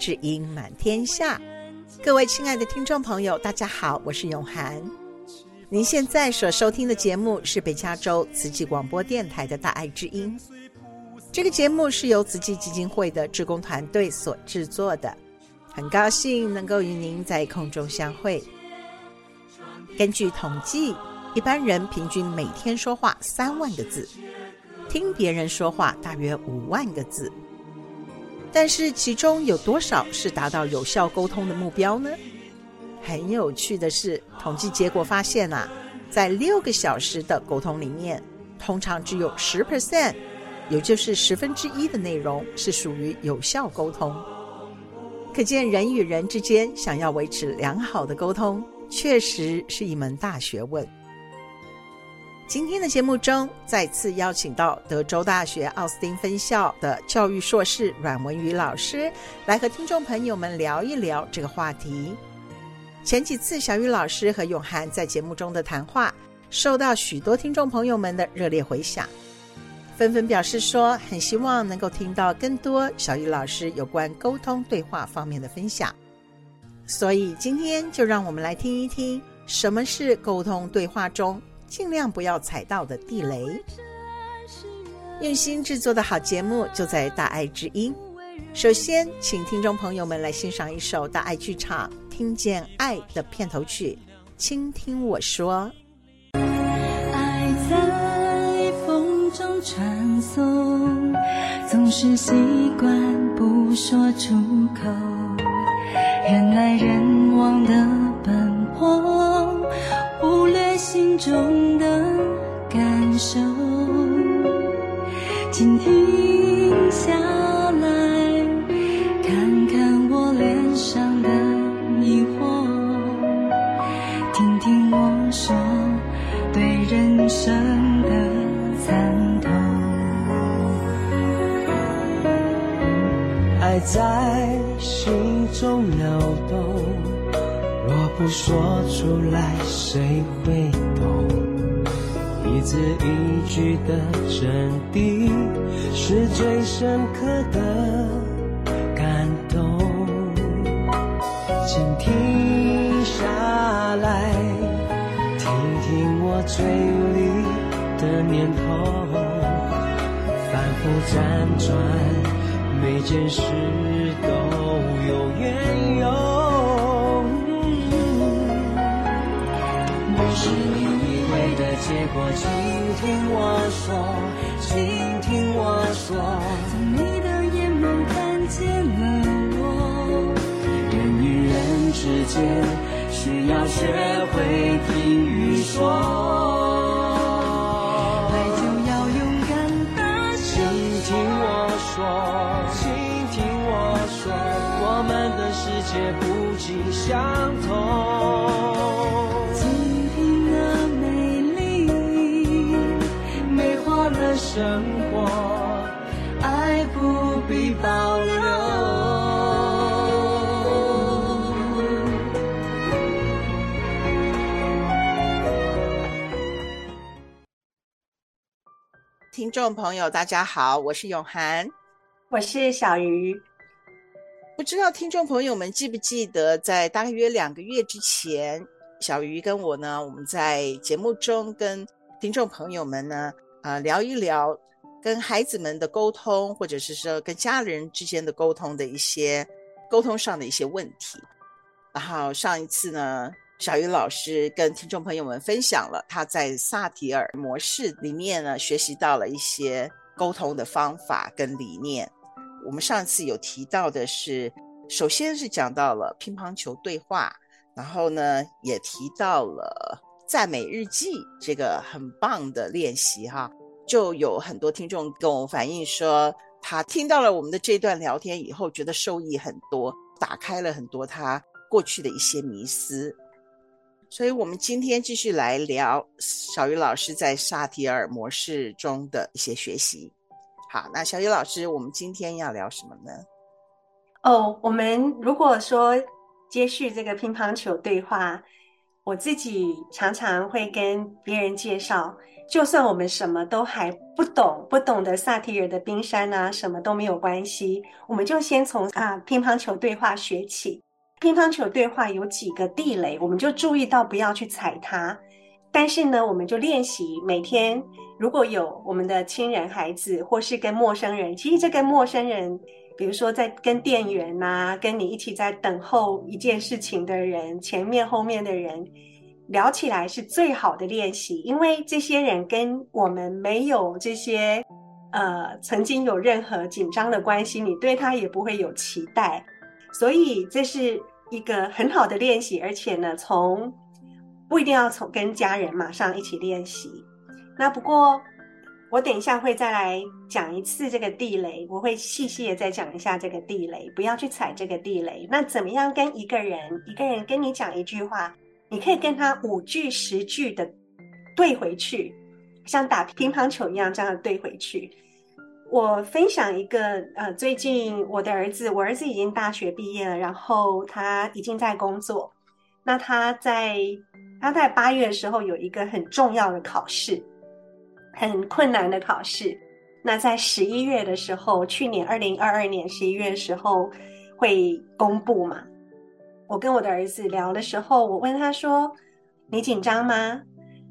知音满天下。各位亲爱的听众朋友，大家好，我是永涵。您现在所收听的节目是北加州慈济广播电台的《大爱之音》。这个节目是由慈济基金会的志工团队所制作的。很高兴能够与您在空中相会。根据统计，一般人平均每天说话三万个字，听别人说话大约五万个字。但是其中有多少是达到有效沟通的目标呢？很有趣的是，统计结果发现啊，在六个小时的沟通里面，通常只有十 percent，也就是十分之一的内容是属于有效沟通。可见人与人之间想要维持良好的沟通，确实是一门大学问。今天的节目中，再次邀请到德州大学奥斯汀分校的教育硕士阮文宇老师，来和听众朋友们聊一聊这个话题。前几次小雨老师和永涵在节目中的谈话，受到许多听众朋友们的热烈回响，纷纷表示说很希望能够听到更多小雨老师有关沟通对话方面的分享。所以今天就让我们来听一听，什么是沟通对话中尽量不要踩到的地雷。用心制作的好节目就在大爱之音。首先，请听众朋友们来欣赏一首大爱剧场。听见爱的片头曲，倾听我说。爱在风中传送，总是习惯不说出口，人来人往的奔波，忽略心中的感受，静停下来，看看我脸上的。疑惑，听听我说对人生的参透。爱在心中流动，不说出来，谁会懂？一字一句的真谛，是最深刻的感动。请。停下来，听听我嘴里的念头，反复辗转，每件事都是你以为的结果，请听我说，请听我说，从你的眼眸看见了我，人与人。之间需要学会听与说，爱就要勇敢的。请听我说，请听我说，我们的世界不尽相同。生活，爱不必保留。听众朋友，大家好，我是永涵，我是小鱼。不知道听众朋友们记不记得，在大约两个月之前，小鱼跟我呢，我们在节目中跟听众朋友们呢，啊、聊一聊跟孩子们的沟通，或者是说跟家人之间的沟通的一些沟通上的一些问题。然后上一次呢，小鱼老师跟听众朋友们分享了他在萨提尔模式里面呢，学习到了一些沟通的方法跟理念。我们上次有提到的是，首先是讲到了乒乓球对话，然后呢也提到了赞美日记这个很棒的练习哈。就有很多听众跟我反映说，他听到了我们的这段聊天以后，觉得受益很多，打开了很多他过去的一些迷思。所以我们今天继续来聊小鱼老师在萨提尔模式中的一些学习。好，那小鱼老师，我们今天要聊什么呢？哦，我们如果说接续这个乒乓球对话，我自己常常会跟别人介绍，就算我们什么都还不懂，不懂得萨提尔的冰山啊，什么都没有关系，我们就先从啊乒乓球对话学起。乒乓球对话有几个地雷，我们就注意到不要去踩它。但是呢，我们就练习每天，如果有我们的亲人、孩子，或是跟陌生人，其实这跟陌生人。比如说，在跟店员呐、跟你一起在等候一件事情的人，前面后面的人聊起来是最好的练习，因为这些人跟我们没有这些呃曾经有任何紧张的关系，你对他也不会有期待，所以这是一个很好的练习，而且呢，从不一定要从跟家人马上一起练习，那不过。我等一下会再来讲一次这个地雷，我会细细的再讲一下这个地雷，不要去踩这个地雷。那怎么样跟一个人，一个人跟你讲一句话，你可以跟他五句十句的对回去，像打乒乓球一样这样对回去。我分享一个，呃，最近我的儿子，我儿子已经大学毕业了，然后他已经在工作。那他在他在八月的时候有一个很重要的考试。很困难的考试，那在十一月的时候，去年二零二二年十一月的时候会公布嘛？我跟我的儿子聊的时候，我问他说：“你紧张吗？”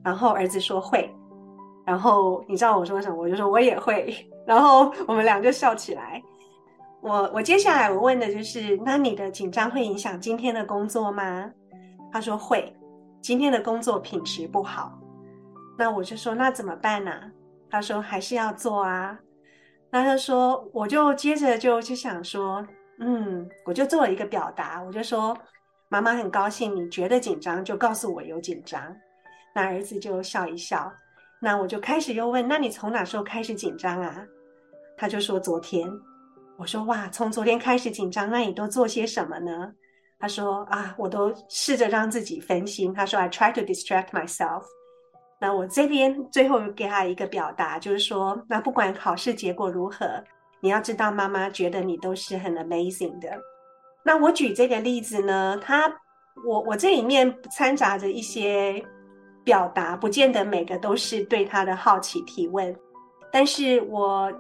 然后儿子说会。然后你知道我说什么？我就说我也会。然后我们俩就笑起来。我我接下来我问的就是：那你的紧张会影响今天的工作吗？他说会，今天的工作品质不好。那我就说，那怎么办呢？他说还是要做啊。那他说，我就接着就就想说，嗯，我就做了一个表达，我就说，妈妈很高兴你觉得紧张，就告诉我有紧张。那儿子就笑一笑。那我就开始又问，那你从哪时候开始紧张啊？他就说昨天。我说哇，从昨天开始紧张，那你都做些什么呢？他说啊，我都试着让自己分心。他说 I try to distract myself。那我这边最后给他一个表达，就是说，那不管考试结果如何，你要知道妈妈觉得你都是很 amazing 的。那我举这个例子呢，他我我这里面掺杂着一些表达，不见得每个都是对他的好奇提问，但是我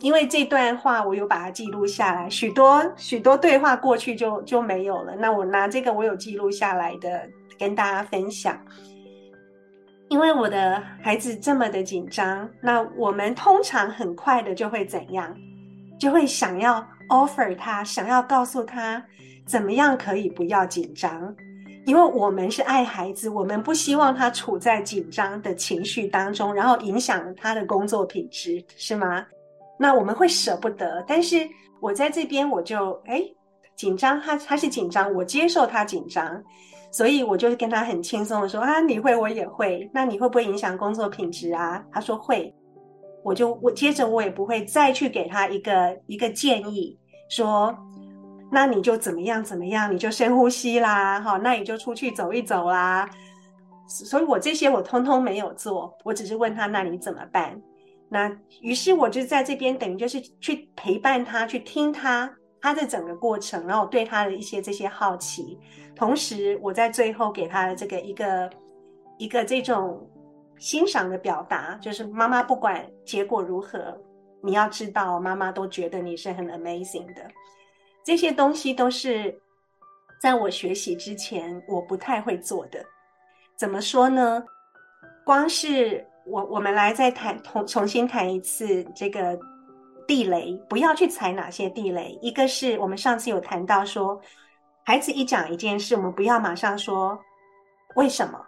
因为这段话我有把它记录下来，许多许多对话过去就就没有了。那我拿这个我有记录下来的跟大家分享。因为我的孩子这么的紧张，那我们通常很快的就会怎样？就会想要 offer 他，想要告诉他怎么样可以不要紧张。因为我们是爱孩子，我们不希望他处在紧张的情绪当中，然后影响他的工作品质，是吗？那我们会舍不得。但是我在这边，我就诶紧张，他他是紧张，我接受他紧张。所以我就跟他很轻松的说啊，你会我也会，那你会不会影响工作品质啊？他说会，我就我接着我也不会再去给他一个一个建议，说那你就怎么样怎么样，你就深呼吸啦，好，那你就出去走一走啦。所以我这些我通通没有做，我只是问他，那你怎么办？那于是我就在这边等于就是去陪伴他，去听他。他的整个过程，然后对他的一些这些好奇，同时我在最后给他的这个一个一个这种欣赏的表达，就是妈妈不管结果如何，你要知道妈妈都觉得你是很 amazing 的。这些东西都是在我学习之前我不太会做的。怎么说呢？光是我我们来再谈，重重新谈一次这个。地雷，不要去踩哪些地雷。一个是我们上次有谈到说，孩子一讲一件事，我们不要马上说为什么。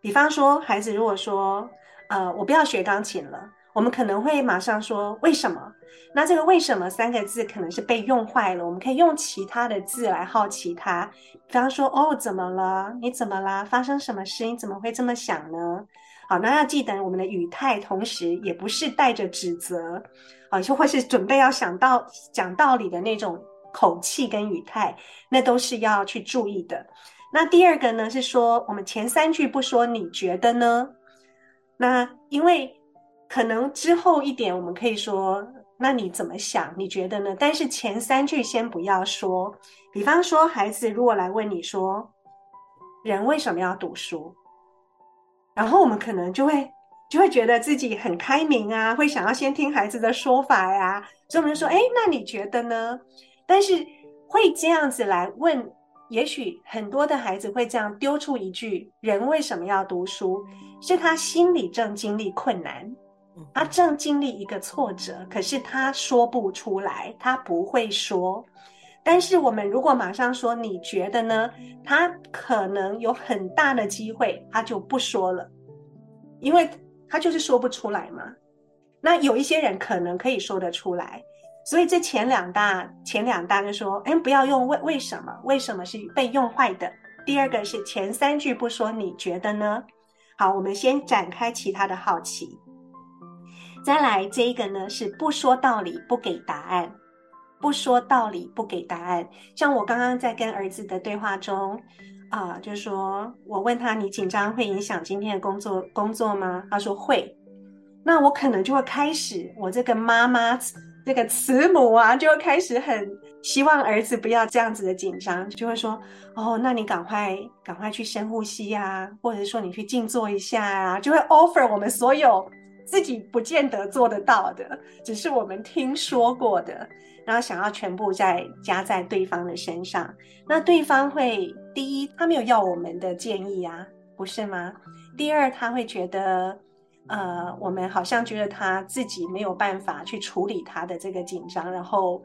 比方说，孩子如果说，呃，我不要学钢琴了，我们可能会马上说为什么？那这个为什么三个字可能是被用坏了，我们可以用其他的字来好奇他。比方说，哦，怎么了？你怎么啦？发生什么事？你怎么会这么想呢？好，那要记得我们的语态，同时也不是带着指责。啊，就或是准备要想到讲道理的那种口气跟语态，那都是要去注意的。那第二个呢是说，我们前三句不说，你觉得呢？那因为可能之后一点我们可以说，那你怎么想？你觉得呢？但是前三句先不要说。比方说，孩子如果来问你说，人为什么要读书？然后我们可能就会就会觉得自己很开明啊，会想要先听孩子的说法呀。所以我们就说，哎，那你觉得呢？但是会这样子来问。也许很多的孩子会这样丢出一句：“人为什么要读书？是他心里正经历困难，他正经历一个挫折，可是他说不出来，他不会说。但是我们如果马上说，你觉得呢？他可能有很大的机会，他就不说了，因为他就是说不出来嘛。那有一些人可能可以说得出来。”所以这前两大，前两大就说，哎，不要用为为什么？为什么是被用坏的？第二个是前三句不说，你觉得呢？好，我们先展开其他的好奇。再来这一个呢，是不说道理，不给答案。不说道理，不给答案。像我刚刚在跟儿子的对话中，啊、就是说我问他，你紧张会影响今天的工作工作吗？他说会。那我可能就会开始，我这个妈妈。这个慈母啊，就会开始很希望儿子不要这样子的紧张，就会说：“哦，那你赶快赶快去深呼吸呀，或者说你去静坐一下呀。”就会 offer 我们所有自己不见得做得到的，只是我们听说过的，然后想要全部再加在对方的身上。那对方会第一，他没有要我们的建议啊，不是吗？第二，他会觉得。呃，我们好像觉得他自己没有办法去处理他的这个紧张，然后，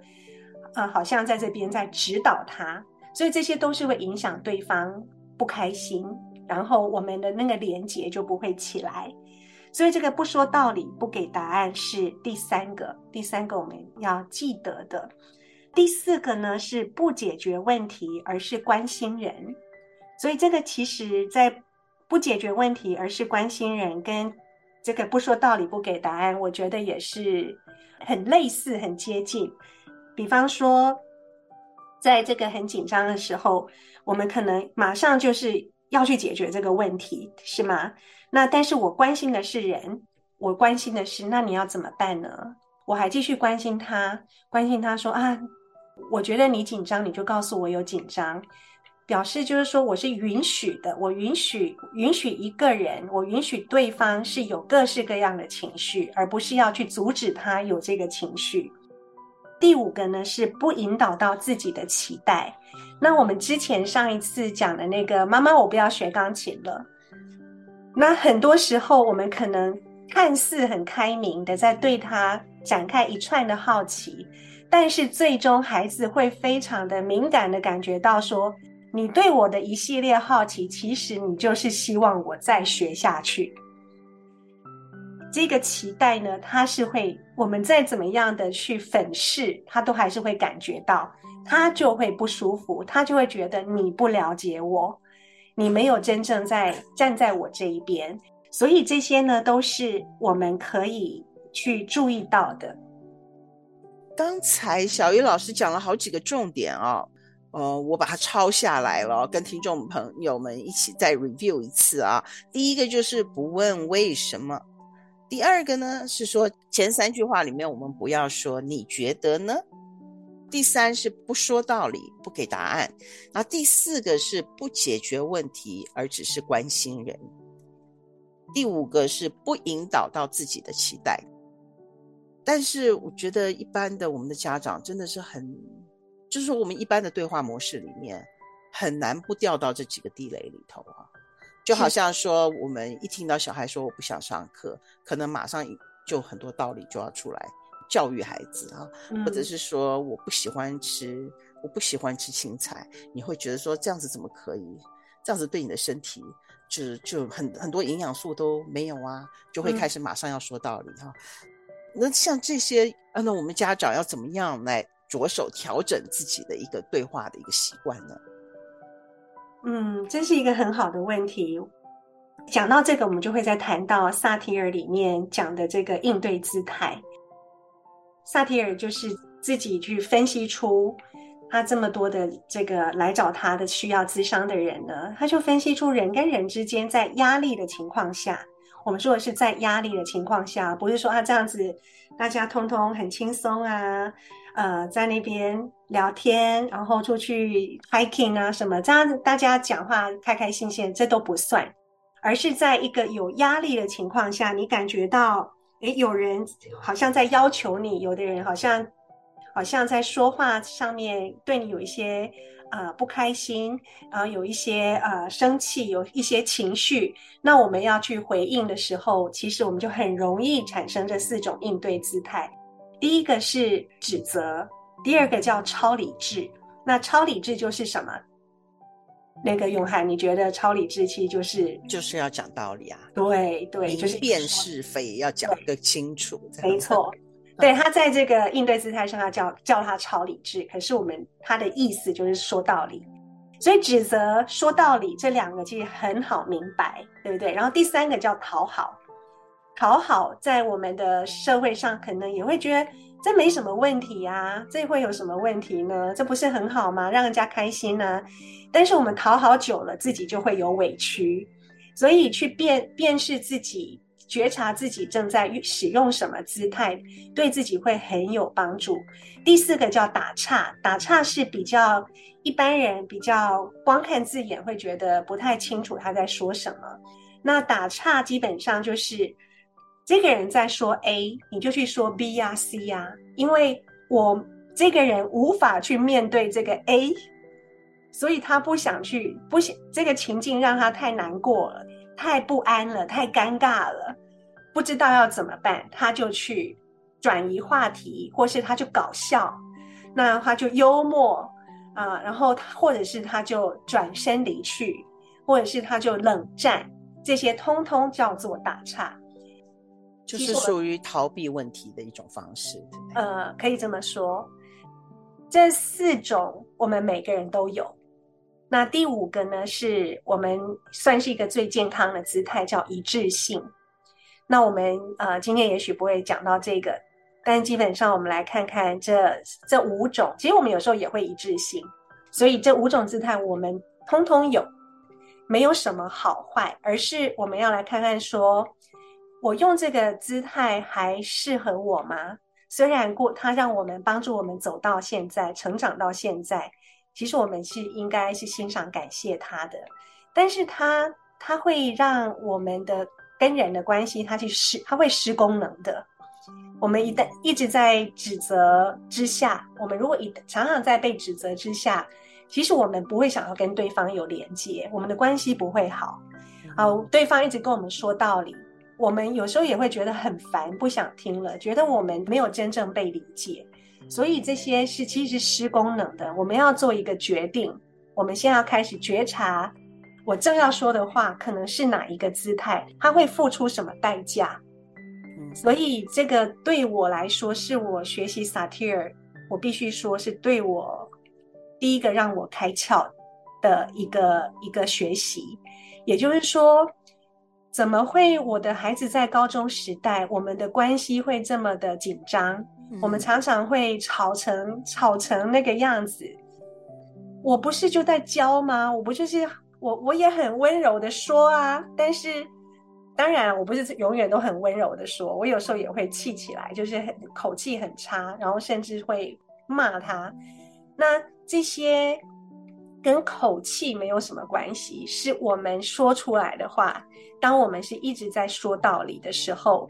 呃，好像在这边在指导他，所以这些都是会影响对方不开心，然后我们的那个连结就不会起来。所以这个不说道理、不给答案是第三个，第三个我们要记得的。第四个呢是不解决问题，而是关心人。所以这个其实在不解决问题，而是关心人跟。这个不说道理，不给答案，我觉得也是很类似、很接近。比方说，在这个很紧张的时候，我们可能马上就是要去解决这个问题，是吗？那但是我关心的是人，我关心的是，那你要怎么办呢？我还继续关心他，关心他说啊，我觉得你紧张，你就告诉我有紧张。表示就是说，我是允许的，我允许允许一个人，我允许对方是有各式各样的情绪，而不是要去阻止他有这个情绪。第五个呢，是不引导到自己的期待。那我们之前上一次讲的那个妈妈，我不要学钢琴了。那很多时候，我们可能看似很开明的在对他展开一串的好奇，但是最终孩子会非常的敏感的感觉到说。你对我的一系列好奇，其实你就是希望我再学下去。这个期待呢，他是会，我们再怎么样的去粉饰，他都还是会感觉到，他就会不舒服，他就会觉得你不了解我，你没有真正在站在我这一边。所以这些呢，都是我们可以去注意到的。刚才小鱼老师讲了好几个重点啊、哦。呃，我把它抄下来了，跟听众朋友们一起再 review 一次啊。第一个就是不问为什么，第二个呢是说前三句话里面我们不要说你觉得呢？第三是不说道理，不给答案。那第四个是不解决问题，而只是关心人。第五个是不引导到自己的期待。但是我觉得一般的我们的家长真的是很。就是说，我们一般的对话模式里面，很难不掉到这几个地雷里头啊。就好像说，我们一听到小孩说我不想上课，可能马上就很多道理就要出来教育孩子啊，或者是说我不喜欢吃，我不喜欢吃青菜，你会觉得说这样子怎么可以？这样子对你的身体就就很很多营养素都没有啊，就会开始马上要说道理哈。那像这些，那我们家长要怎么样来？着手调整自己的一个对话的一个习惯呢？嗯，这是一个很好的问题。讲到这个，我们就会再谈到萨提尔里面讲的这个应对姿态。萨提尔就是自己去分析出他这么多的这个来找他的需要咨商的人呢，他就分析出人跟人之间在压力的情况下，我们说的是在压力的情况下，不是说他这样子大家通通很轻松啊，呃，在那边聊天，然后出去 hiking 啊什么，这样大家讲话开开心心，这都不算，而是在一个有压力的情况下，你感觉到。诶，有人好像在要求你，有的人好像好像在说话上面对你有一些呃不开心，然后有一些呃生气，有一些情绪。那我们要去回应的时候，其实我们就很容易产生这四种应对姿态。第一个是指责，第二个叫超理智。那超理智就是什么？那个永涵，你觉得超理智其实就是就是要讲道理啊？对对，就是辨是非要讲个清楚。没错，对，他在这个应对姿态上，他叫叫他超理智，可是我们他的意思就是说道理，所以指责、说道理这两个其实很好明白，对不对？然后第三个叫讨好，讨好在我们的社会上可能也会觉得这没什么问题呀，这会有什么问题呢？这不是很好吗？让人家开心呢？但是我们讨好久了，自己就会有委屈，所以去辨辨识自己，觉察自己正在使用什么姿态，对自己会很有帮助。第四个叫打岔，打岔是比较一般人比较光看字眼会觉得不太清楚他在说什么。那打岔基本上就是这个人在说 A，你就去说 B 呀、C 呀，因为我这个人无法去面对这个 A。所以他不想去，不想这个情境让他太难过了，太不安了，太尴尬了，不知道要怎么办，他就去转移话题，或是他就搞笑，那他就幽默啊、然后他或者是他就转身离去，或者是他就冷战，这些通通叫做打岔，就是属于逃避问题的一种方式。呃，可以这么说，这四种我们每个人都有。那第五个呢，是我们算是一个最健康的姿态，叫一致性。那我们呃今天也许不会讲到这个，但基本上我们来看看这这五种，其实我们有时候也会一致性。所以这五种姿态我们通通有，没有什么好坏，而是我们要来看看说，我用这个姿态还适合我吗？虽然过他让我们帮助我们走到现在，成长到现在。其实我们是应该是欣赏、感谢他的，但是他他会让我们的跟人的关系，他去失，他会失功能的。我们一旦一直在指责之下，我们如果一常常在被指责之下，其实我们不会想要跟对方有连接，我们的关系不会好。啊，对方一直跟我们说道理，我们有时候也会觉得很烦，不想听了，觉得我们没有真正被理解。所以这些是其实是失功能的。我们要做一个决定，我们先要开始觉察，我正要说的话可能是哪一个姿态，它会付出什么代价。所以这个对我来说，是我学习萨提尔，我必须说是对我第一个让我开窍的一个一个学习。也就是说，怎么会我的孩子在高中时代，我们的关系会这么的紧张？我们常常会吵成吵成那个样子，我不是就在教吗？我不就是我我也很温柔的说啊，但是当然我不是永远都很温柔的说，我有时候也会气起来，就是很口气很差，然后甚至会骂他。那这些跟口气没有什么关系，是我们说出来的话。当我们是一直在说道理的时候，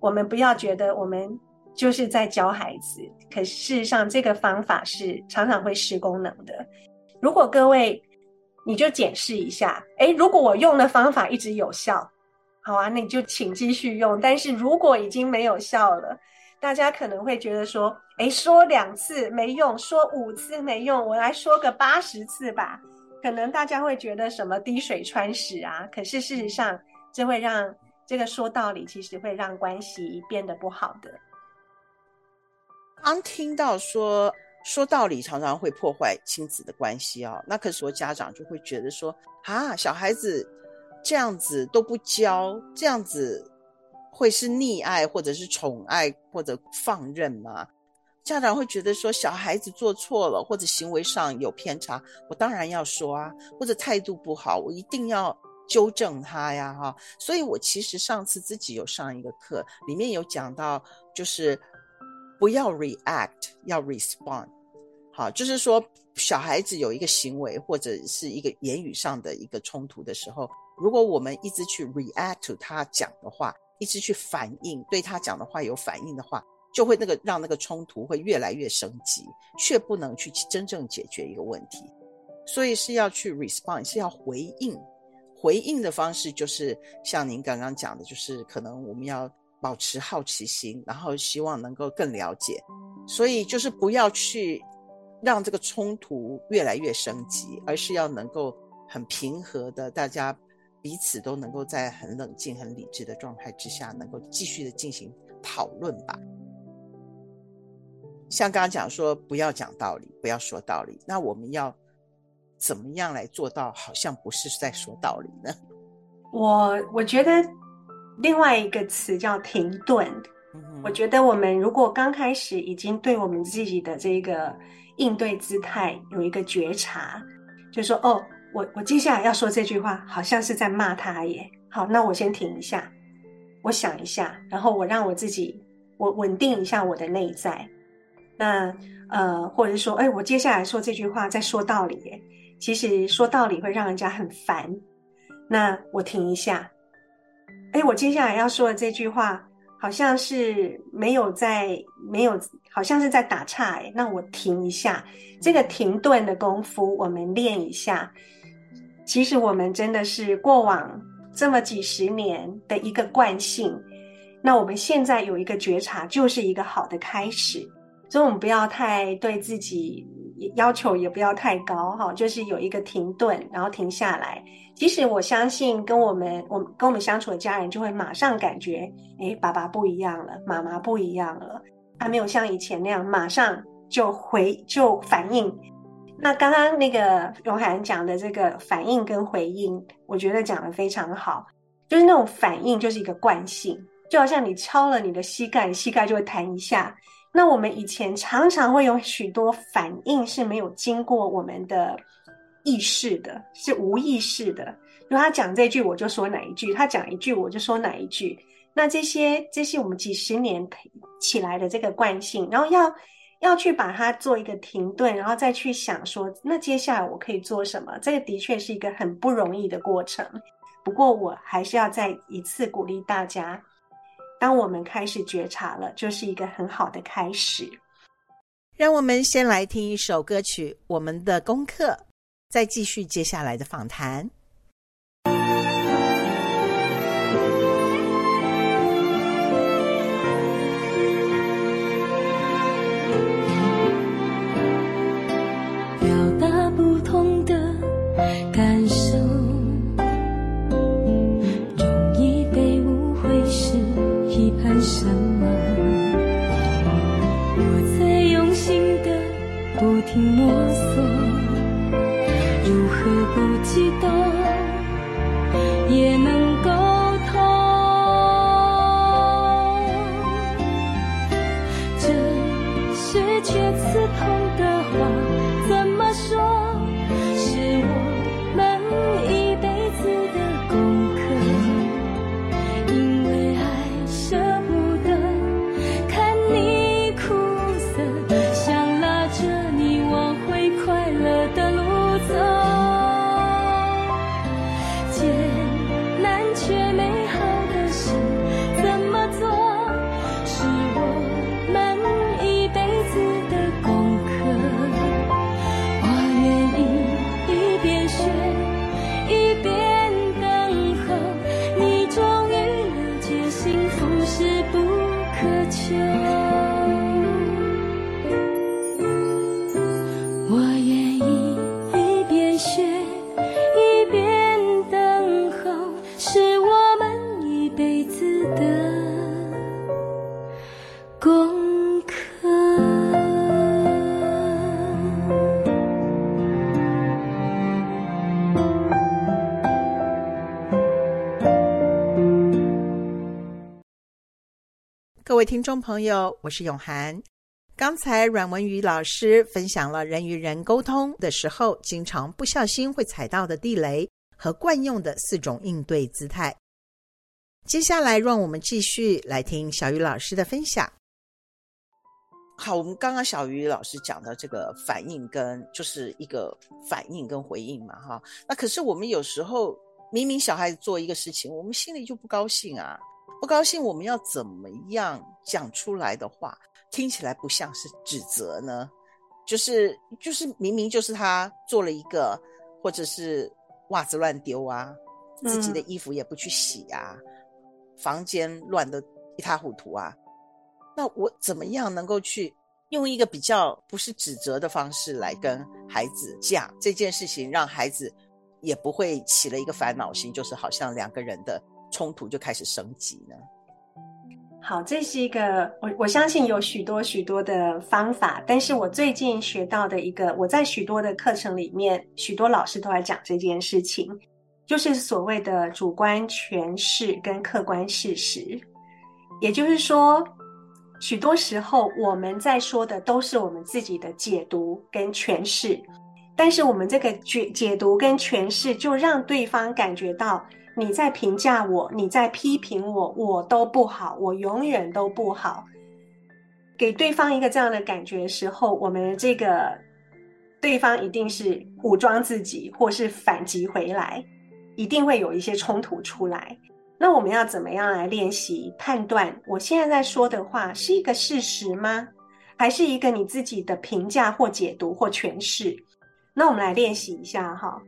我们不要觉得我们。就是在教孩子，可事实上这个方法是常常会失功能的。如果各位，你就检视一下，诶，如果我用的方法一直有效，好啊，那你就请继续用。但是如果已经没有效了，大家可能会觉得说，诶，说两次没用，说五次没用，我来说个八十次吧。可能大家会觉得什么滴水穿石啊，可是事实上，这会让这个说道理，其实会让关系变得不好的。刚听到说说道理常常会破坏亲子的关系哦，那可是说家长就会觉得说啊，小孩子这样子都不教，这样子会是溺爱或者是宠爱或者放任吗？家长会觉得说小孩子做错了，或者行为上有偏差，我当然要说啊，或者态度不好，我一定要纠正他呀，哈。所以我其实上次自己有上一个课，里面有讲到，就是不要 react，要 respond。好，就是说小孩子有一个行为或者是一个言语上的一个冲突的时候，如果我们一直去 react to 他讲的话，一直去反应，对他讲的话有反应的话。就会那个让那个冲突会越来越升级，却不能去真正解决一个问题，所以是要去 respond，是要回应。回应的方式就是像您刚刚讲的，就是可能我们要保持好奇心，然后希望能够更了解。所以就是不要去让这个冲突越来越升级，而是要能够很平和的，大家彼此都能够在很冷静、很理智的状态之下，能够继续的进行讨论吧。像刚刚讲说，不要讲道理，不要说道理。那我们要怎么样来做到，好像不是在说道理呢？我我觉得另外一个词叫停顿。嗯。我觉得我们如果刚开始已经对我们自己的这个应对姿态有一个觉察，就说哦，我我接下来要说这句话，好像是在骂他耶。好，那我先停一下，我想一下，然后我让我自己我稳定一下我的内在。那呃，或者是说，哎，我接下来说这句话在说道理，其实说道理会让人家很烦。那我停一下，哎，我接下来要说的这句话好像是没有在，没有，好像是在打岔，哎，那我停一下，这个停顿的功夫我们练一下。其实我们真的是过往这么几十年的一个惯性，那我们现在有一个觉察，就是一个好的开始。所以我们不要太对自己要求，也不要太高哈，就是有一个停顿，然后停下来。其实我相信，跟我们我跟我们相处的家人就会马上感觉，诶，爸爸不一样了，妈妈不一样了，他没有像以前那样马上就回就反应。那刚刚那个永涵讲的这个反应跟回应，我觉得讲得非常好，就是那种反应就是一个惯性，就好像你敲了你的膝盖，膝盖就会弹一下。那我们以前常常会有许多反应是没有经过我们的意识的，是无意识的。如果他讲这句，我就说哪一句；他讲一句，我就说哪一句。那这些这些我们几十年培起来的这个惯性，然后要要去把它做一个停顿，然后再去想说，那接下来我可以做什么？这个的确是一个很不容易的过程。不过我还是要再一次鼓励大家。当我们开始觉察了，就是一个很好的开始。让我们先来听一首歌曲，我们的功课，再继续接下来的访谈。各位听众朋友，我是永涵。刚才阮文瑜老师分享了人与人沟通的时候，经常不小心会踩到的地雷和惯用的四种应对姿态。接下来，让我们继续来听小鱼老师的分享。好，我们刚刚小鱼老师讲的这个反应跟就是一个反应跟回应嘛，哈。那可是我们有时候明明小孩子做一个事情，我们心里就不高兴啊，不高兴，我们要怎么样讲出来的话？听起来不像是指责呢，就是就是明明就是他做了一个，或者是袜子乱丢啊，自己的衣服也不去洗啊，嗯、房间乱的一塌糊涂啊，那我怎么样能够去用一个比较不是指责的方式来跟孩子讲这件事情，让孩子也不会起了一个烦恼心，就是好像两个人的冲突就开始升级呢？好，这是一个我我相信有许多许多的方法，但是我最近学到的一个，我在许多的课程里面，许多老师都在讲这件事情，就是所谓的主观诠释跟客观事实。也就是说，许多时候我们在说的都是我们自己的解读跟诠释，但是我们这个解解读跟诠释，就让对方感觉到。你在评价我，你在批评我，我都不好，我永远都不好。给对方一个这样的感觉的时候，我们这个对方一定是武装自己，或是反击回来，一定会有一些冲突出来。那我们要怎么样来练习判断？我现在在说的话是一个事实吗？还是一个你自己的评价或解读或诠释？那我们来练习一下哈。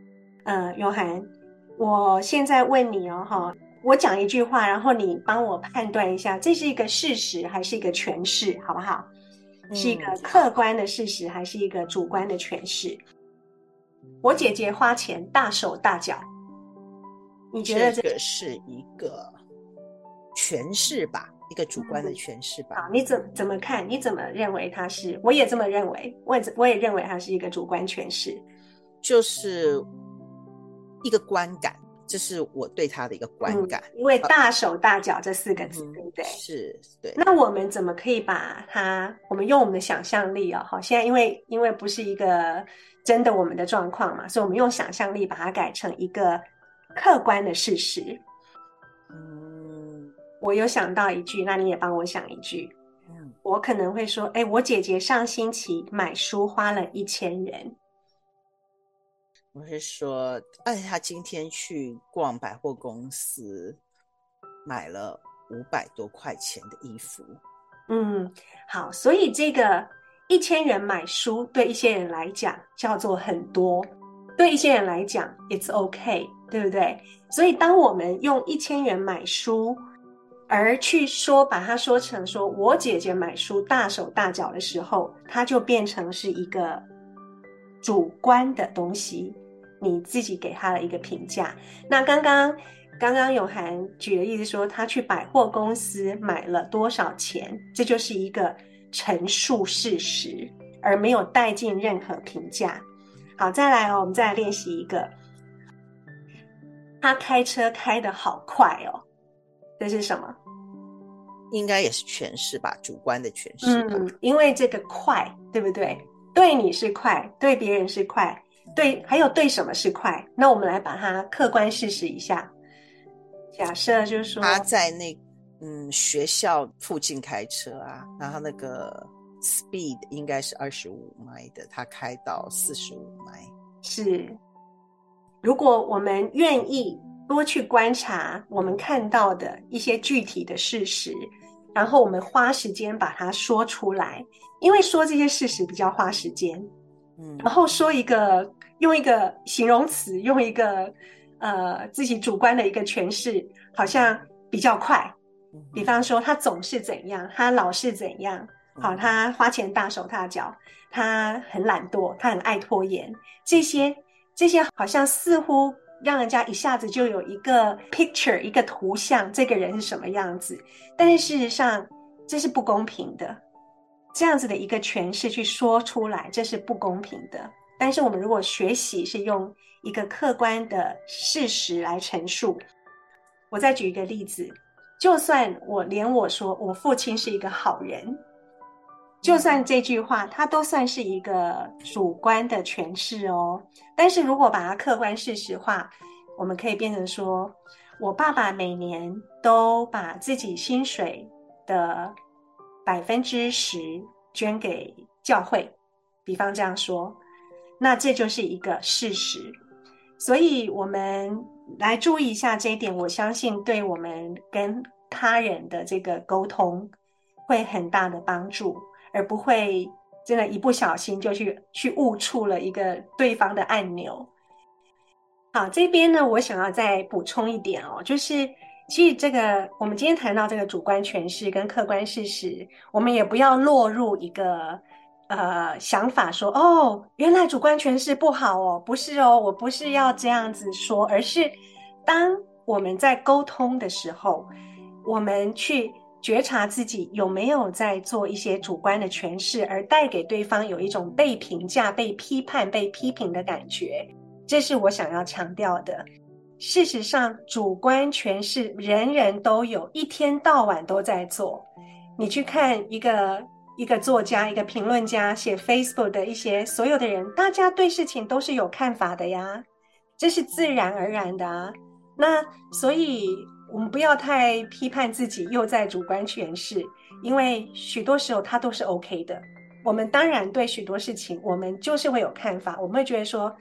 呃，永涵。我现在问你哦，哈，我讲一句话，然后你帮我判断一下，这是一个事实还是一个诠释，好不好？嗯，是一个客观的事实还是一个主观的诠释？我姐姐花钱大手大脚，你觉得这个是一个诠释吧？一个主观的诠释吧？好，你怎怎么看？你怎么认为它是？我也这么认为，我也我也认为它是一个主观诠释，就是。一个观感，这是我对他的一个观感。嗯、因为大手大脚这四个字，嗯、对不对？是，对。那我们怎么可以把它？我们用我们的想象力啊、哦，好，现在因为因为不是一个真的我们的状况嘛，所以我们用想象力把它改成一个客观的事实。嗯，我有想到一句，那你也帮我想一句。嗯，我可能会说，哎，我姐姐上星期买书花了一千元。我是说，哎，他今天去逛百货公司，买了五百多块钱的衣服。嗯，好，所以这个一千元买书对一些人来讲叫做很多，对一些人来讲 it's OK，对不对？所以当我们用一千元买书，而去说把它说成说我姐姐买书大手大脚的时候，它就变成是一个主观的东西。你自己给他的一个评价。那刚刚刚刚永涵举的例子说，他去百货公司买了多少钱，这就是一个陈述事实，而没有带进任何评价。好，再来哦，我们再来练习一个。他开车开的好快哦，这是什么？应该也是诠释吧，主观的诠释。嗯，因为这个快，对不对？对你是快，对别人是快。对，还有对什么是快？那我们来把它客观事实一下。假设就是说他在那嗯学校附近开车啊，然后那个 speed 应该是二十五迈的，他开到四十五迈。是，如果我们愿意多去观察我们看到的一些具体的事实，然后我们花时间把它说出来，因为说这些事实比较花时间。嗯，然后说一个。用一个形容词，用一个呃自己主观的一个诠释，好像比较快。比方说，他总是怎样，他老是怎样，好，他花钱大手大脚，他很懒惰，他很爱拖延。这些这些好像似乎让人家一下子就有一个 picture，一个图像，这个人是什么样子。但是事实上，这是不公平的。这样子的一个诠释去说出来，这是不公平的。但是我们如果学习是用一个客观的事实来陈述，我再举一个例子，就算我连我说我父亲是一个好人，就算这句话，它都算是一个主观的诠释哦。但是如果把它客观事实化，我们可以变成说，我爸爸每年都把自己薪水的百分之十捐给教会，比方这样说，那这就是一个事实。所以，我们来注意一下这一点，我相信对我们跟他人的这个沟通会很大的帮助。而不会真的，一不小心就去去误触了一个对方的按钮。好，这边呢，我想要再补充一点哦，就是其实这个我们今天谈到这个主观诠释跟客观事实，我们也不要落入一个呃想法说哦，原来主观诠释不好哦，不是哦，我不是要这样子说，而是当我们在沟通的时候，我们去。觉察自己有没有在做一些主观的诠释，而带给对方有一种被评价、被批判、被批评的感觉，这是我想要强调的。事实上，主观诠释人人都有，一天到晚都在做。你去看一个一个作家、一个评论家写 Facebook 的一些所有的人，大家对事情都是有看法的呀，这是自然而然的啊。那所以。我们不要太批判自己，又在主观诠释，因为许多时候它都是 OK 的。我们当然对许多事情，我们就是会有看法，我们会觉得说，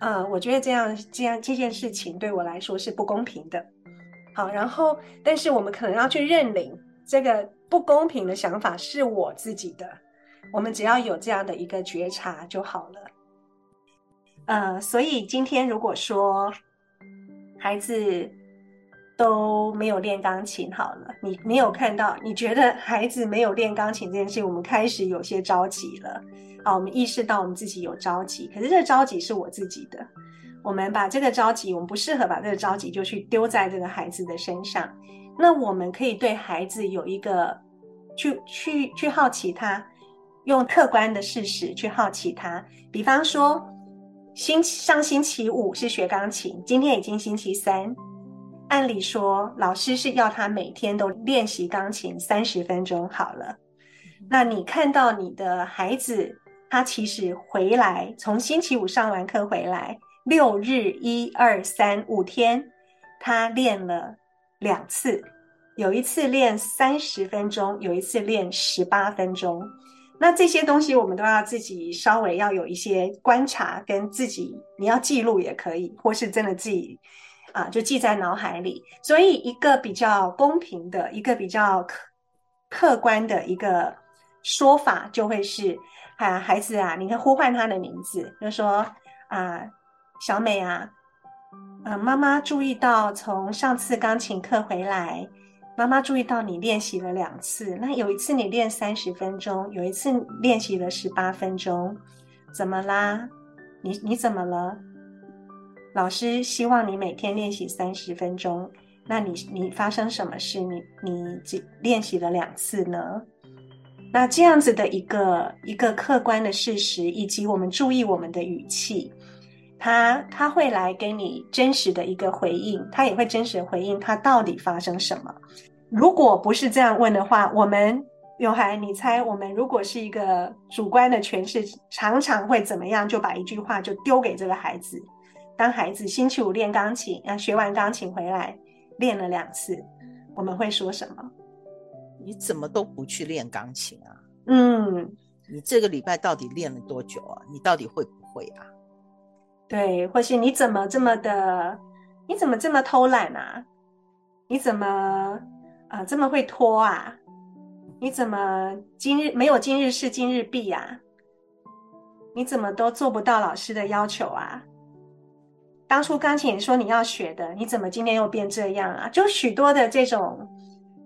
呃，我觉得这样这样这件事情对我来说是不公平的。好，然后，但是我们可能要去认领这个不公平的想法是我自己的。我们只要有这样的一个觉察就好了。呃，所以今天如果说孩子，都没有练钢琴，好了，你没有看到？你觉得孩子没有练钢琴这件事，我们开始有些着急了。好，我们意识到我们自己有着急，可是这个着急是我自己的。我们把这个着急，我们不适合把这个着急就去丢在这个孩子的身上。那我们可以对孩子有一个去去去好奇他，用客观的事实去好奇他。比方说，星上星期五是学钢琴，今天已经星期三。按理说，老师是要他每天都练习钢琴三十分钟好了。那你看到你的孩子，他其实回来从星期五上完课回来，六日一二三五天，他练了两次，有一次练三十分钟，有一次练十八分钟。那这些东西我们都要自己稍微要有一些观察，跟自己你要记录也可以，或是真的自己。啊，就记在脑海里。所以，一个比较公平的、一个比较客客观的一个说法，就会是：啊，孩子啊，你可以呼唤他的名字，就说啊，小美啊，啊，妈妈注意到从上次钢琴课回来，妈妈注意到你练习了两次，那有一次你练三十分钟，有一次练习了十八分钟，怎么啦？你你怎么了？老师希望你每天练习三十分钟，那你你发生什么事？你你只练习了两次呢？那这样子的一个一个客观的事实，以及我们注意我们的语气，他他会来给你真实的一个回应，他也会真实的回应他到底发生什么。如果不是这样问的话，我们永涵，你猜我们如果是一个主观的诠释，常常会怎么样？就把一句话就丢给这个孩子。当孩子星期五练钢琴，啊，学完钢琴回来练了两次，我们会说什么？你怎么都不去练钢琴啊？嗯，你这个礼拜到底练了多久啊？你到底会不会啊？对，或是你怎么这么的？你怎么这么偷懒啊？你怎么啊、呃、这么会拖啊？你怎么今日没有今日事今日毕啊？你怎么都做不到老师的要求啊？当初钢琴说你要学的，你怎么今天又变这样啊？就许多的这种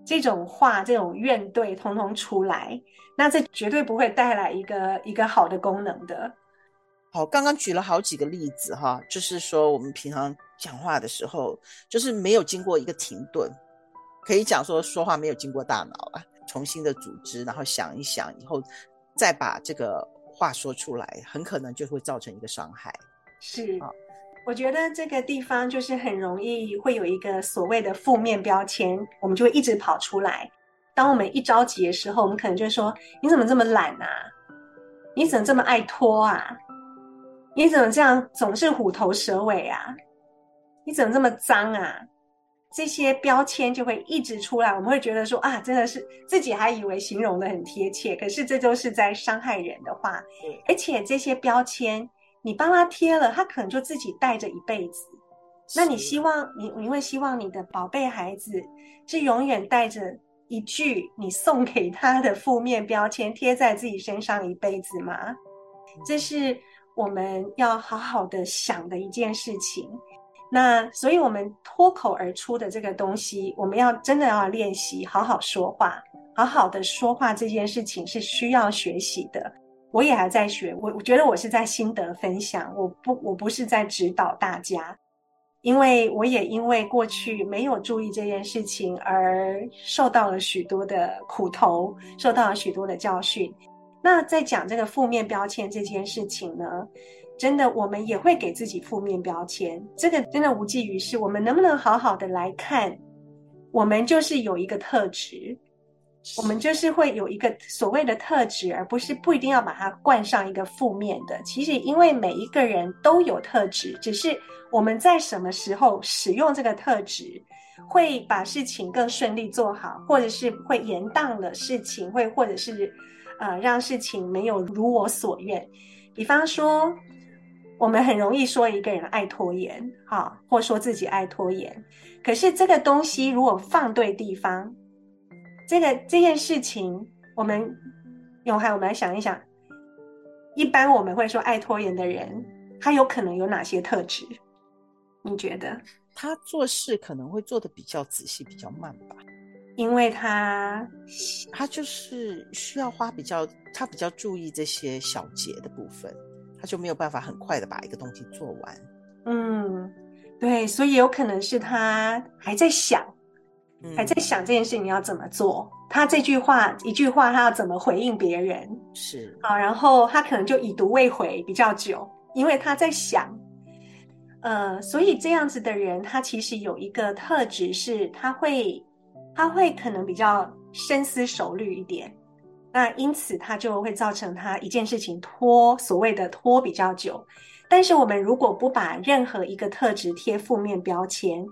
这种话，这种怨怼，通通出来，那这绝对不会带来一个一个好的功能的。好，刚刚举了好几个例子哈，就是说我们平常讲话的时候，就是没有经过一个停顿，可以讲说说话没有经过大脑啊，重新的组织，然后想一想以后再把这个话说出来，很可能就会造成一个伤害。是啊。我觉得这个地方就是很容易会有一个所谓的负面标签，我们就会一直跑出来。当我们一着急的时候，我们可能就说：“你怎么这么懒啊？你怎么这么爱拖啊？你怎么这样总是虎头蛇尾啊？你怎么这么脏啊？”这些标签就会一直出来，我们会觉得说：“啊，真的是自己还以为形容的很贴切，可是这都是在伤害人的话。嗯，而且这些标签你帮他贴了，他可能就自己带着一辈子。那你希望你你会希望你的宝贝孩子是永远带着一句你送给他的负面标签贴在自己身上一辈子吗？这是我们要好好的想的一件事情。那所以，我们脱口而出的这个东西，我们要真的要练习好好说话，好好的说话这件事情是需要学习的。我也还在学，我我觉得我是在心得分享，我不我不是在指导大家。因为我也因为过去没有注意这件事情而受到了许多的苦头，受到了许多的教训。那在讲这个负面标签这件事情呢，真的我们也会给自己负面标签，这个真的无济于事。我们能不能好好的来看，我们就是有一个特质，我们就是会有一个所谓的特质，而不是不一定要把它冠上一个负面的。其实因为每一个人都有特质，只是。我们在什么时候使用这个特质，会把事情更顺利做好，或者是会延宕的事情，会或者是呃让事情没有如我所愿。比方说，我们很容易说一个人爱拖延，哈，或说自己爱拖延。可是这个东西如果放对地方，这个这件事情，我们永汉，我们来想一想，一般我们会说爱拖延的人，他有可能有哪些特质？你觉得他做事可能会做的比较仔细、比较慢吧？因为他他就是需要花比较，他比较注意这些小节的部分，他就没有办法很快的把一个东西做完。嗯，对，所以有可能是他还在想，嗯、还在想这件事情要怎么做。他这句话一句话，他要怎么回应别人？是啊，然后他可能就已读未回比较久，因为他在想。呃，所以这样子的人，他其实有一个特质是，他会，他会可能比较深思熟虑一点，那因此他就会造成他一件事情拖，所谓的拖比较久。但是我们如果不把任何一个特质贴负面标签，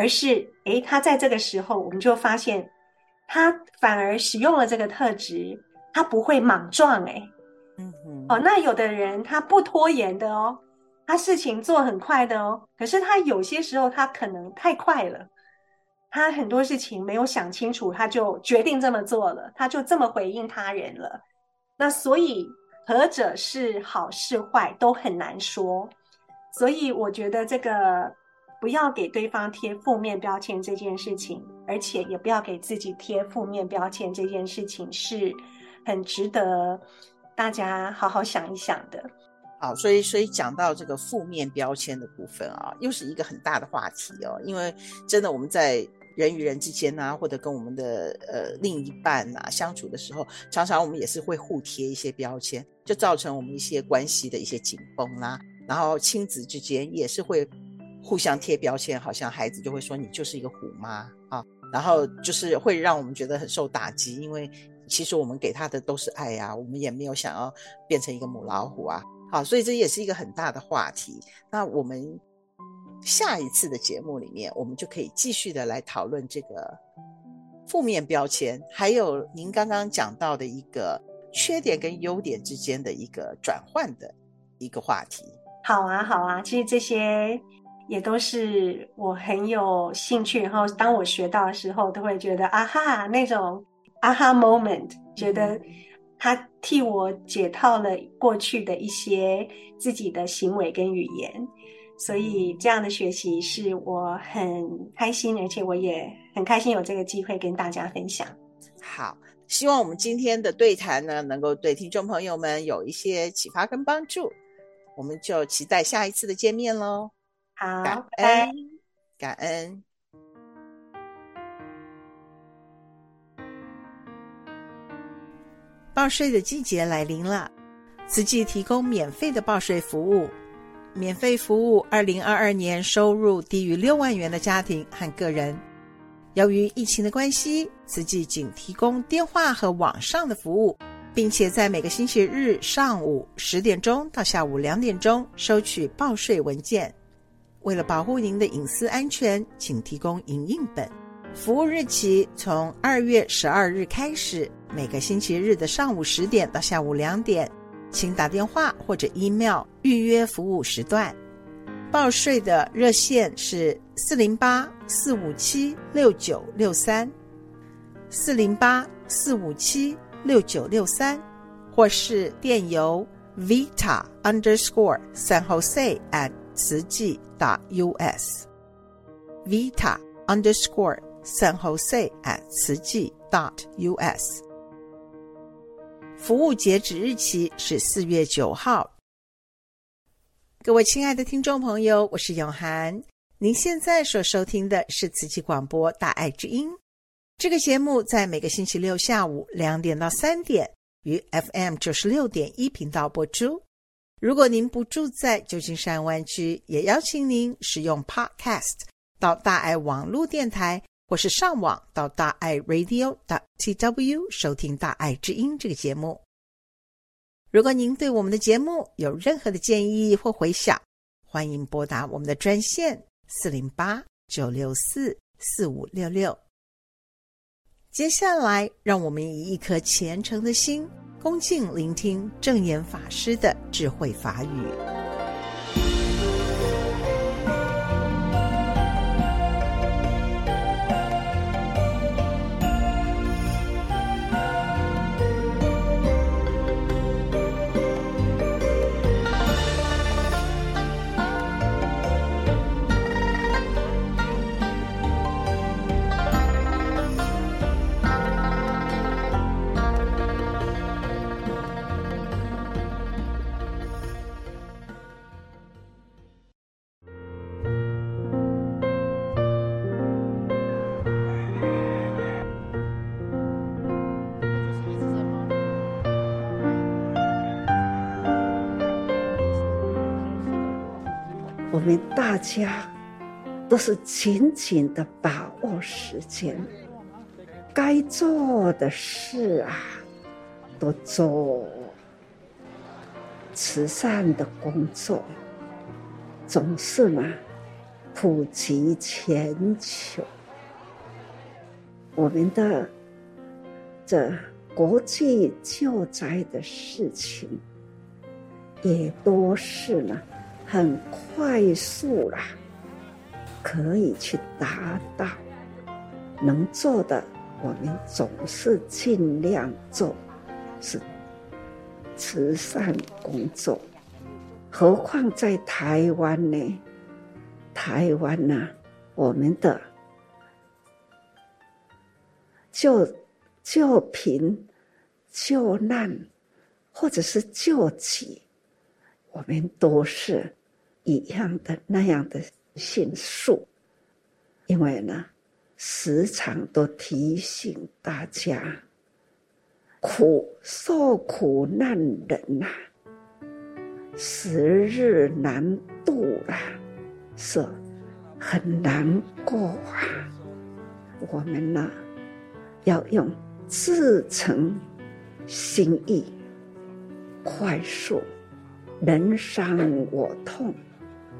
而是，诶，他在这个时候，我们就发现，他反而使用了这个特质，他不会莽撞，诶，嗯哼，哦，那有的人他不拖延的哦。他事情做很快的哦，可是他有些时候他可能太快了，他很多事情没有想清楚，他就决定这么做了，他就这么回应他人了。那所以何者是好是坏都很难说。所以我觉得这个不要给对方贴负面标签这件事情，而且也不要给自己贴负面标签这件事情，是很值得大家好好想一想的。好，所以所以讲到这个负面标签的部分啊，又是一个很大的话题哦。因为真的我们在人与人之间啊，或者跟我们的呃另一半啊相处的时候，常常我们也是会互贴一些标签，就造成我们一些关系的一些紧绷啦。然后亲子之间也是会互相贴标签，好像孩子就会说你就是一个虎妈啊，然后就是会让我们觉得很受打击，因为其实我们给他的都是爱啊，我们也没有想要变成一个母老虎啊。好，所以这也是一个很大的话题。那我们下一次的节目里面，我们就可以继续的来讨论这个负面标签，还有您刚刚讲到的一个缺点跟优点之间的一个转换的一个话题。好啊，好啊，其实这些也都是我很有兴趣，然后当我学到的时候，都会觉得啊哈，那种啊哈 moment，觉得。他替我解套了过去的一些自己的行为跟语言，所以这样的学习是我很开心，而且我也很开心有这个机会跟大家分享。好，希望我们今天的对谈呢，能够对听众朋友们有一些启发跟帮助。我们就期待下一次的见面喽。好，感恩，感恩。报税的季节来临了，慈济提供免费的报税服务。免费服务二零二二年收入低于六万元的家庭和个人，由于疫情的关系，慈济仅提供电话和网上的服务，并且在每个星期日上午十点钟到下午两点钟收取报税文件。为了保护您的隐私安全，请提供影印本。服务日期从二月十二日开始，每个星期日的上午十点到下午两点，请打电话或者 email 预约服务时段。报税的热线是四零八四五七六九六三，四零八四五七六九六三，或是电邮 vita underscore San Jose at 慈济 dot us vita underscore San Jose at 慈济 dot us。服务截止日期是四月九号。各位亲爱的听众朋友，我是永涵。您现在所收听的是慈济广播《大爱之音》这个节目，在每个星期六下午两点到三点于 FM 九十六点一频道播出。如果您不住在旧金山湾区，也邀请您使用 Podcast 到大爱网络电台，或是上网到大爱 Radio dot. tw 收听《大爱之音》这个节目。如果您对我们的节目有任何的建议或回响，欢迎拨打我们的专线四零八九六四四五六六。接下来，让我们以一颗虔诚的心，恭敬聆听正言法师的智慧法语。大家都是紧紧的把握时间，该做的事啊，都做。慈善的工作总是嘛，普及全球。我们的这国际救灾的事情，也多是了。很快速啦，可以去达到。能做的，我们总是尽量做，是慈善工作。何况在台湾呢？台湾呐、啊，我们的救救贫、救难，或者是救济，我们都是。一样的那样的信速，因为呢，时常都提醒大家，苦受苦难人呐、时日难度啊，是很难过啊。我们呢，要用至诚心意，快速，人伤我痛。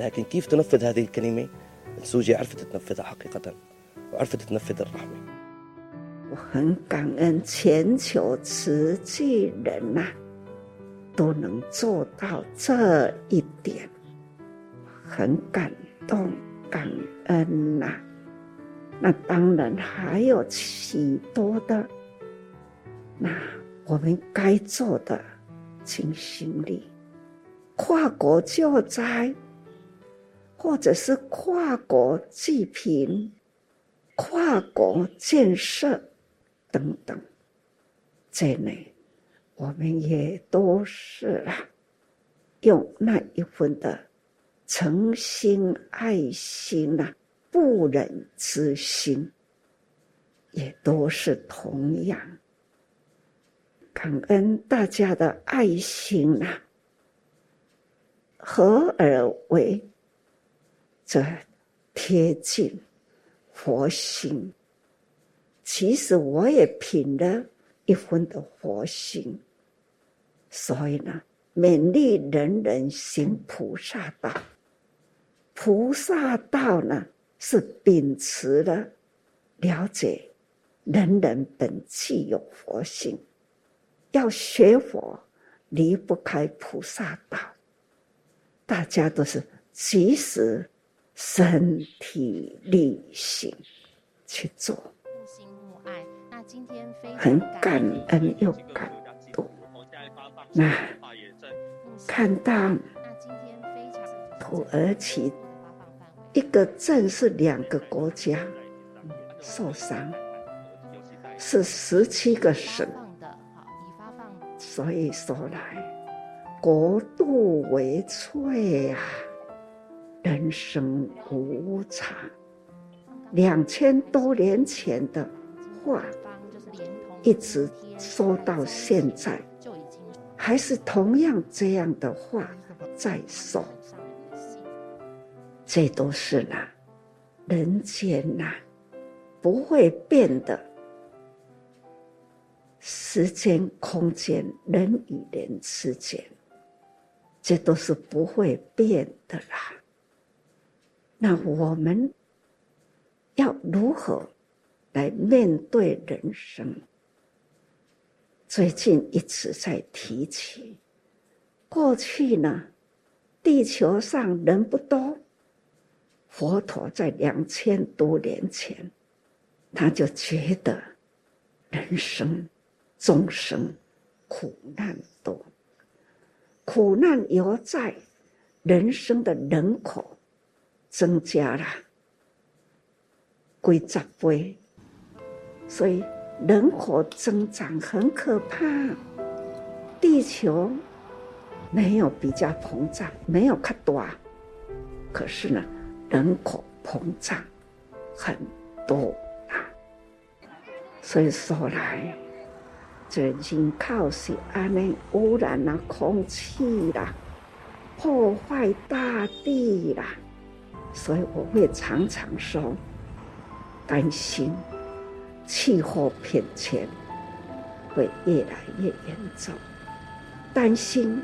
لكن كيف تنفذ هذه الكلمة السوجي عرفت تنفذها حقيقة وعرفت تنفذ الرحمة 我很感恩全球慈济人呐、啊，都能做到这一点，很感动感恩呐、啊。那当然还有许多的，那我们该做的，请心力，跨国救灾。 或者是跨国济贫，跨国建设等等，这类我们也都是啊，用那一份的诚心爱心啊，不忍之心，也都是同样。感恩大家的爱心啊，合而为这贴近佛心。其实我也品了一分的佛心，所以呢，勉励人人行菩萨道。菩萨道呢，是秉持了了解人人本具有佛性。要学佛，离不开菩萨道。大家都是及时身体力行去做，很感恩又感动。那看到土耳其一个镇是两个国家受伤，是十七个省。所以说来，国度为脆啊，人生无常。两千多年前的话，一直说到现在，还是同样这样的话在说。这都是呢，人间呐，不会变的。时间、空间、人与人之间，这都是不会变的啦。那我们要如何来面对人生？最近一直在提起，过去呢，地球上人不多，佛陀在两千多年前，他就觉得人生。众生苦难多，苦难犹在，人生的人口增加了几十倍，所以人口增长很可怕。地球没有比较膨胀，没有看多，可是呢，人口膨胀很多啊。所以说来。这人口是安尼污染了空气啦，破坏大地啦，所以我会常常说，担心气候变迁会越来越严重，担心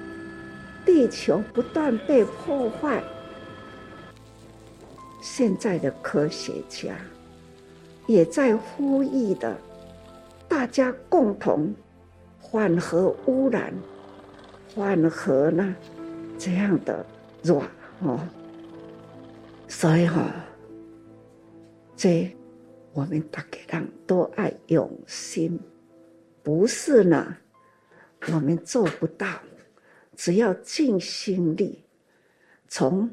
地球不断被破坏。现在的科学家也在呼吁的。大家共同缓和污染，缓和呢这样的软哦，所以哈、哦，这我们大家人都爱用心，不是呢，我们做不到，只要尽心力，从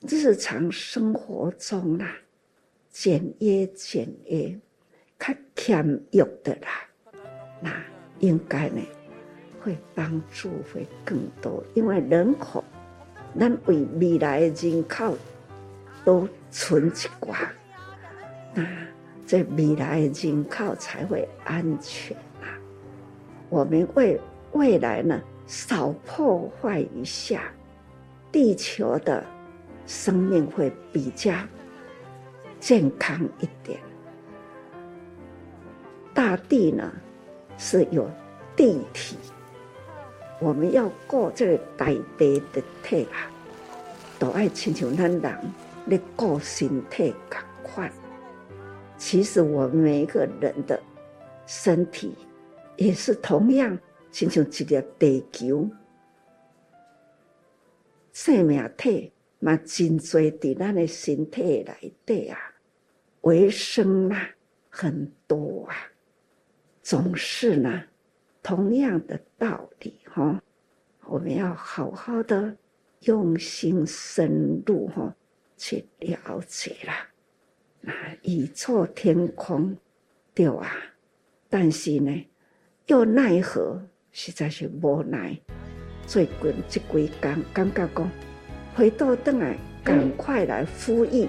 日常生活中啊，简约简约。较谦欲的啦，那应该呢会帮助会更多，因为人口，咱为未来的人口都存一挂，那这未来人口才会安全啊。我们为未来呢少破坏一下，地球的生命会比较健康一点。大地呢是有地体，我们要过这个大地的体啊，都爱亲像咱人你过身体赶快。其实我们每一个人的身体也是同样亲像一粒地球，生命体嘛真多在咱的身体内底啊，维生啊很多啊。总是呢，同样的道理哈，我们要好好的用心深入哈去了解啦。那一座天空，对啊，但是呢，又奈何，实在是无奈。最近这几天，感觉讲回到转来，赶快来呼吁，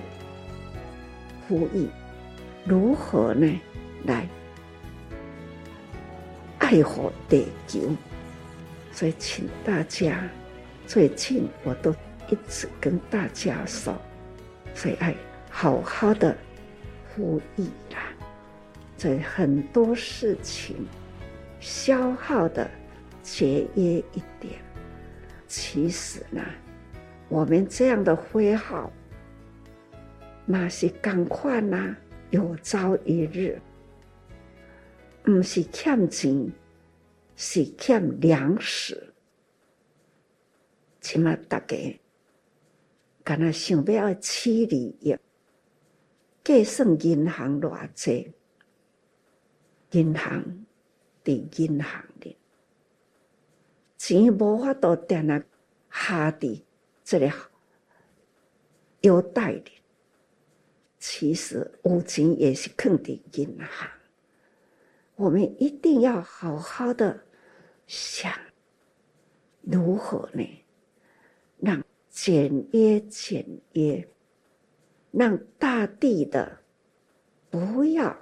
呼吁如何呢？来爱护地球。所以，请大家，最近我都一直跟大家说，所以爱好好的呼吁啦。这很多事情消耗的节约一点，其实呢，我们这样的挥毫，那是赶快呐，有朝一日，不是欠钱。是欠粮食，起码大家，敢若想要起利，计算银行偌济，银行伫银行里，钱无法度定啊下伫这个腰带里，其实有钱也是放伫银行，我们一定要好好的。想如何呢？让简约简约，让大地的不要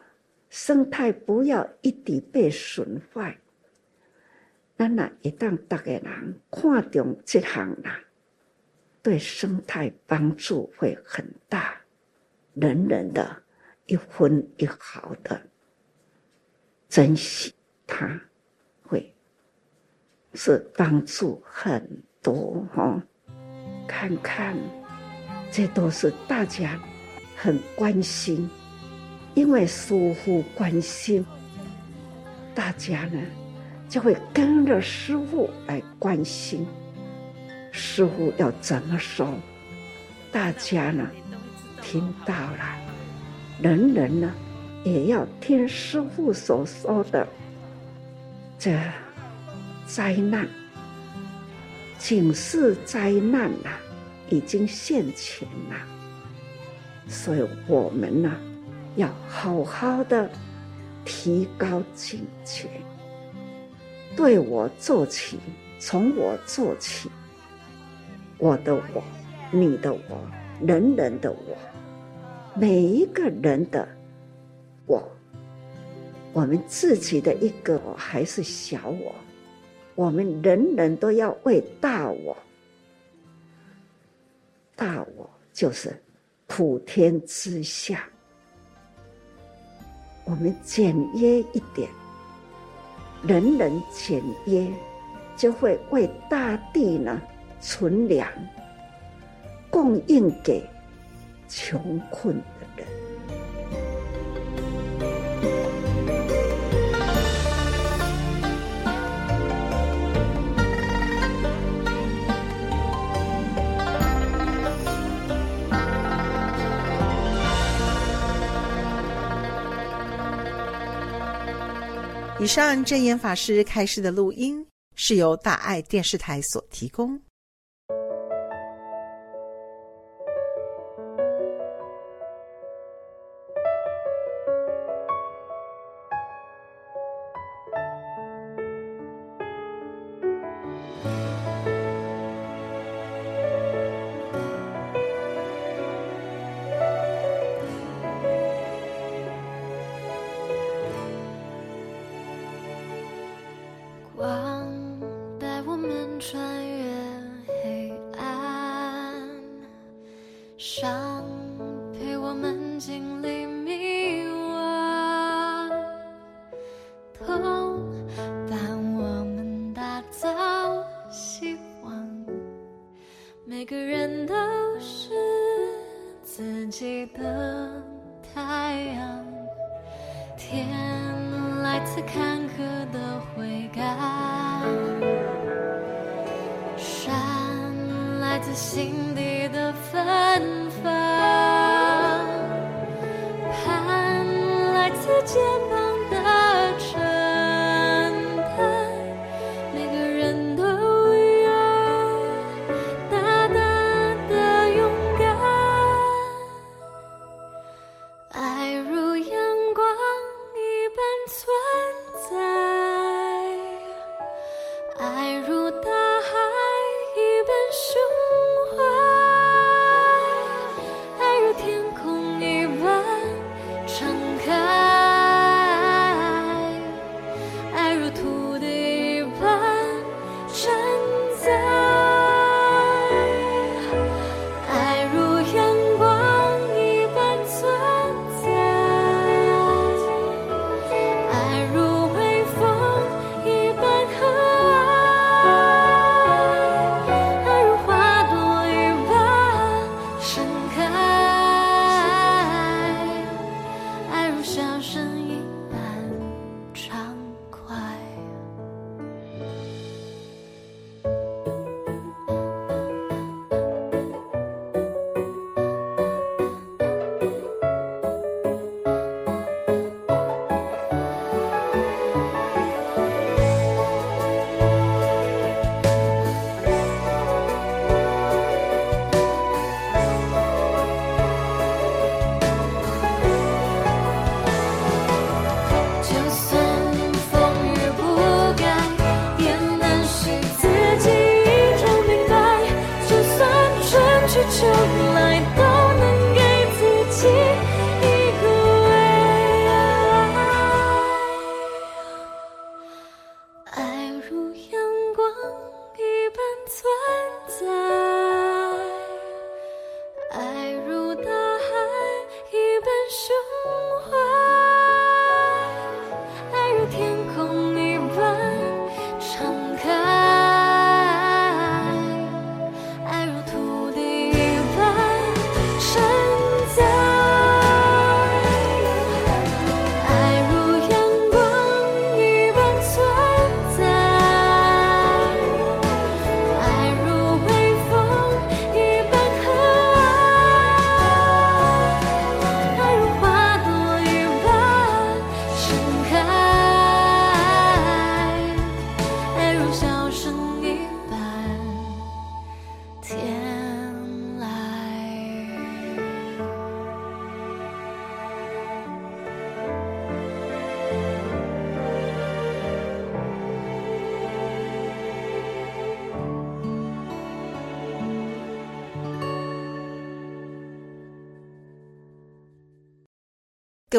生态不要一直被损坏。咱那一旦大家人看重这行啦，对生态帮助会很大，人人的一分一毫的珍惜它。是帮助很多哈，看看，这都是大家很关心，因为师父关心，大家呢就会跟着师父来关心。师父要怎么说，大家呢听到了，人人呢也要听师父所说的这。灾难，警示灾难呐，已经现前了。所以我们呢，要好好的提高警觉，对我做起，从我做起，我的我，你的我，人人的我，每一个人的我，我们自己的一个我还是小我。我们人人都要为大我，大我就是普天之下，我们简约一点，人人简约，就会为大地呢存粮，供应给穷困。以上真言法师开示的录音是由大爱电视台所提供。我们经历迷惘。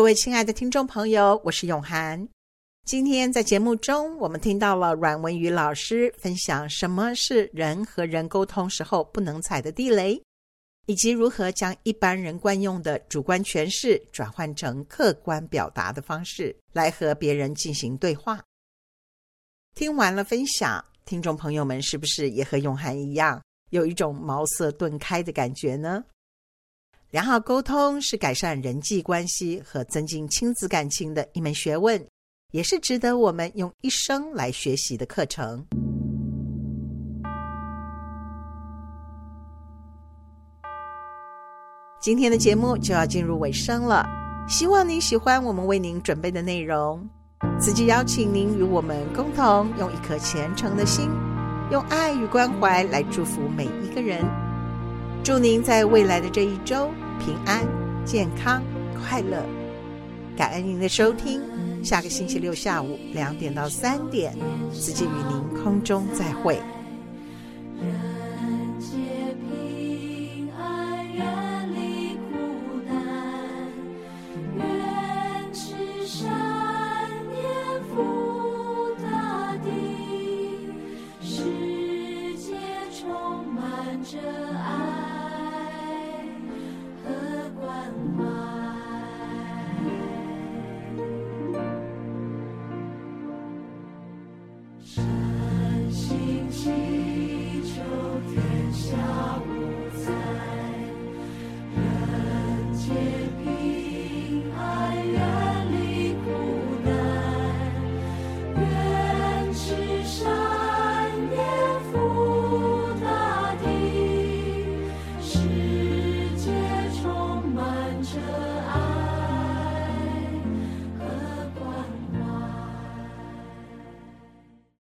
各位亲爱的听众朋友，我是永涵。今天在节目中，我们听到了阮文瑜老师分享什么是人和人沟通时候不能踩的地雷，以及如何将一般人惯用的主观诠释转换成客观表达的方式来和别人进行对话。听完了分享，听众朋友们是不是也和永涵一样，有一种茅塞顿开的感觉呢？良好沟通是改善人际关系和增进亲子感情的一门学问，也是值得我们用一生来学习的课程。今天的节目就要进入尾声了，希望您喜欢我们为您准备的内容。慈济邀请您与我们共同用一颗虔诚的心，用爱与关怀来祝福每一个人。祝您在未来的这一周平安、健康、快乐。感恩您的收听，下个星期六下午两点到三点，慈济与您空中再会。